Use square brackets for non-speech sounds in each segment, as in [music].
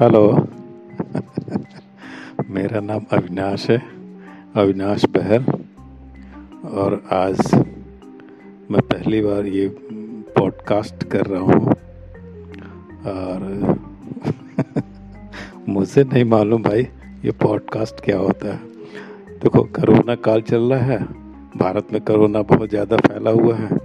Hello [laughs] मेरा नाम अविनाश है। अविनाश बहल और आज मैं पहली बार ये पॉडकास्ट कर रहा हूँ। और [laughs] मुझे नहीं मालूम भाई, ये पॉडकास्ट क्या होता है। देखो करोना काल चल रहा है। भारत में करोना बहुत ज़्यादा फैला हुआ है।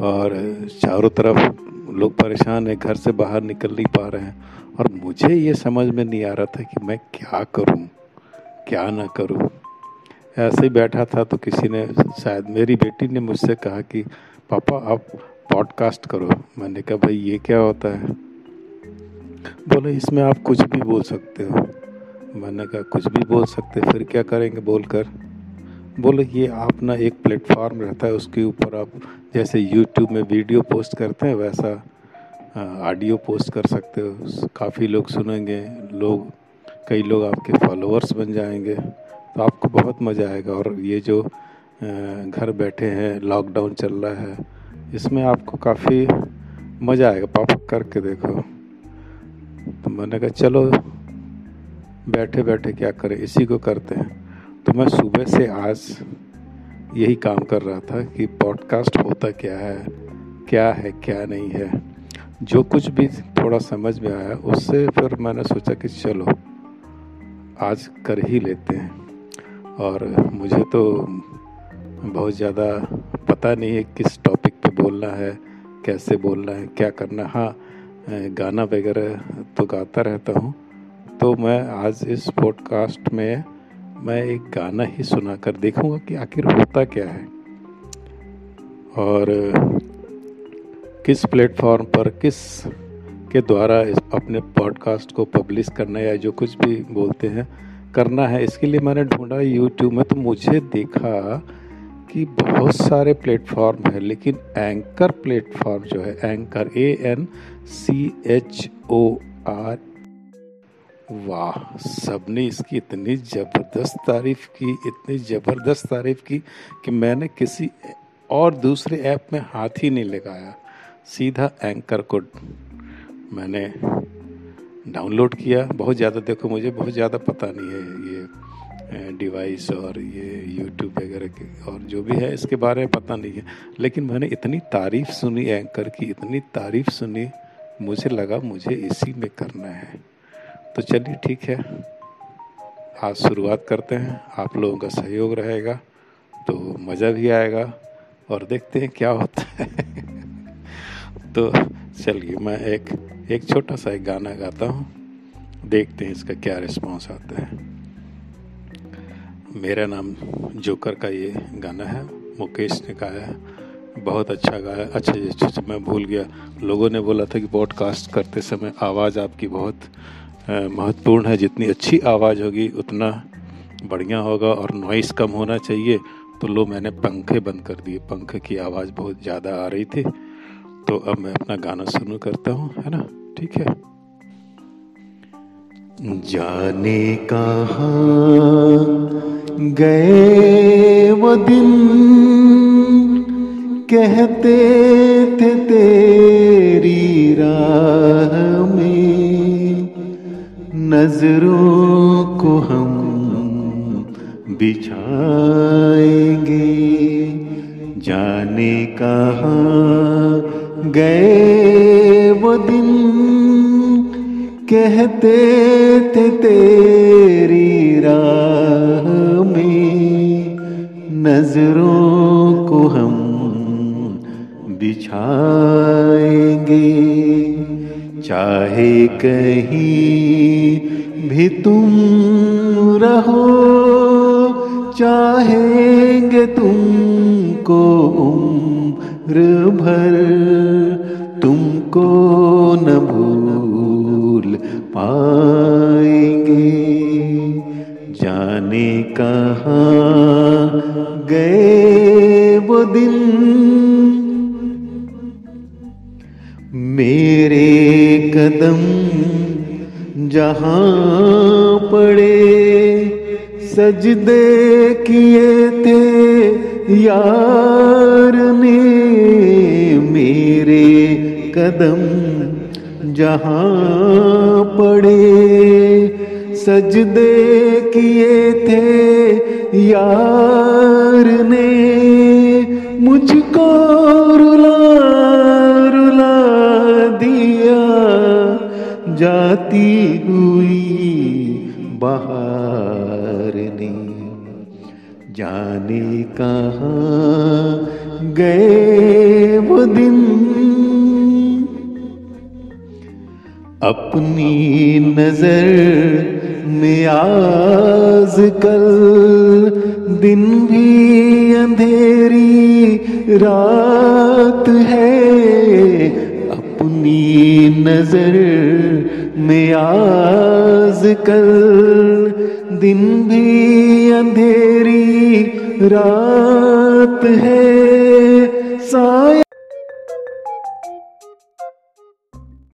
और चारों तरफ़ लोग परेशान हैं, घर से बाहर निकल नहीं पा रहे हैं। और मुझे ये समझ में नहीं आ रहा था कि मैं क्या करूँ, क्या ना करूँ। ऐसे ही बैठा था तो किसी ने, शायद मेरी बेटी ने मुझसे कहा कि, पापा, आप पॉडकास्ट करो। मैंने कहा, भाई, ये क्या होता है? बोले, इसमें आप कुछ भी बोल सकते हो। मैंने कहा, कुछ भी बोल सकते फिर क्या करेंगे बोलकर? बोले, ये आप ना एक प्लेटफॉर्म रहता है, उसके ऊपर आप जैसे यूट्यूब में वीडियो पोस्ट करते हैं, वैसा ऑडियो पोस्ट कर सकते हो। काफ़ी लोग सुनेंगे, लोग, कई लोग आपके फॉलोअर्स बन जाएँगे तो आपको बहुत मज़ा आएगा। और ये जो घर बैठे हैं लॉकडाउन चल रहा है, इसमें आपको काफ़ी मज़ा आएगा। पापा, करके देखो। तो मैंने कहा, चलो बैठे बैठे क्या करें? इसी को करते हैं। मैं सुबह से आज यही काम कर रहा था कि पॉडकास्ट होता क्या है क्या है, क्या नहीं है। जो कुछ भी थोड़ा समझ में आया, उससे फिर मैंने सोचा कि चलो, आज कर ही लेते हैं। और मुझे तो बहुत ज़्यादा पता नहीं है किस टॉपिक पे बोलना है, कैसे बोलना है, क्या करना हाँ। गाना वगैरह तो गाता रहता हूँ। तो मैं आज इस पॉडकास्ट में मैं एक गाना ही सुना कर देखूँगा कि आखिर होता क्या है। और, किस प्लेटफॉर्म पर, किस के द्वारा इस अपने पॉडकास्ट को पब्लिश करना या जो कुछ भी बोलते हैं, करना है, इसके लिए मैंने ढूंढा यूट्यूब में तो मुझे देखा कि बहुत सारे प्लेटफॉर्म है, लेकिन एंकर प्लेटफॉर्म जो है anchor A N C H O R वाह, सबने इसकी इतनी ज़बरदस्त तारीफ़ की, इतनी ज़बरदस्त तारीफ़ की कि मैंने किसी और दूसरे ऐप में हाथ ही नहीं लगाया। सीधा एंकर को मैंने डाउनलोड किया। बहुत ज़्यादा देखो, मुझे बहुत ज़्यादा पता नहीं है ये डिवाइस और ये यूट्यूब वगैरह के और जो भी है, इसके बारे में पता नहीं है। लेकिन मैंने इतनी तारीफ़ सुनी एंकर की, इतनी तारीफ़ सुनी, मुझे लगा मुझे इसी में करना है। तो चलिए ठीक है। आज शुरुआत करते हैं। आप लोगों का सहयोग रहेगा तो मज़ा भी आएगा और देखते हैं क्या होता है। तो चलिए, मैं एक एक छोटा सा एक गाना गाता हूँ। देखते हैं इसका क्या रिस्पॉन्स आता है। मेरा नाम जोकर का ये गाना है। मुकेश ने गाया है। बहुत अच्छा गाया अच्छा अच्छा मैं भूल गया। लोगों ने बोला था कि पॉडकास्ट करते समय आवाज़ आपकी बहुत महत्वपूर्ण है। जितनी अच्छी आवाज़ होगी, उतना बढ़िया होगा और नॉइस कम होना चाहिए। तो लो, मैंने पंखे बंद कर दिए। पंखे की आवाज़ बहुत ज़्यादा आ रही थी। तो अब मैं अपना गाना शुरू करता हूँ, है ना? ठीक है? जाने कहा गए वो दिन? कहते थे तेरी नज़रों को हम बिछाएँगे। जाने कहा गए वो दिन? कहते थे तेरी राह में नज़रों को हम बिछाएँगे। चाहे कहीं भी तुम रहो, चाहेंगे तुमको उम्र भर, तुमको न भूल पाएँगे। जाने कहाँ गए वो दिन? मेरे कदम जहाँ पड़े सजदे किए थे यार ने मेरे कदम। जहाँ पड़े सजदे किए थे यार ने मुझको रुला रुला दिया। जाती हुई बहार ने। जाने कहाँ गए वो दिन। अपनी नज़र में आज कल दिन भी अंधेरी रात है। नज़र में आज कल दिन भी अंधेरी रात है। साया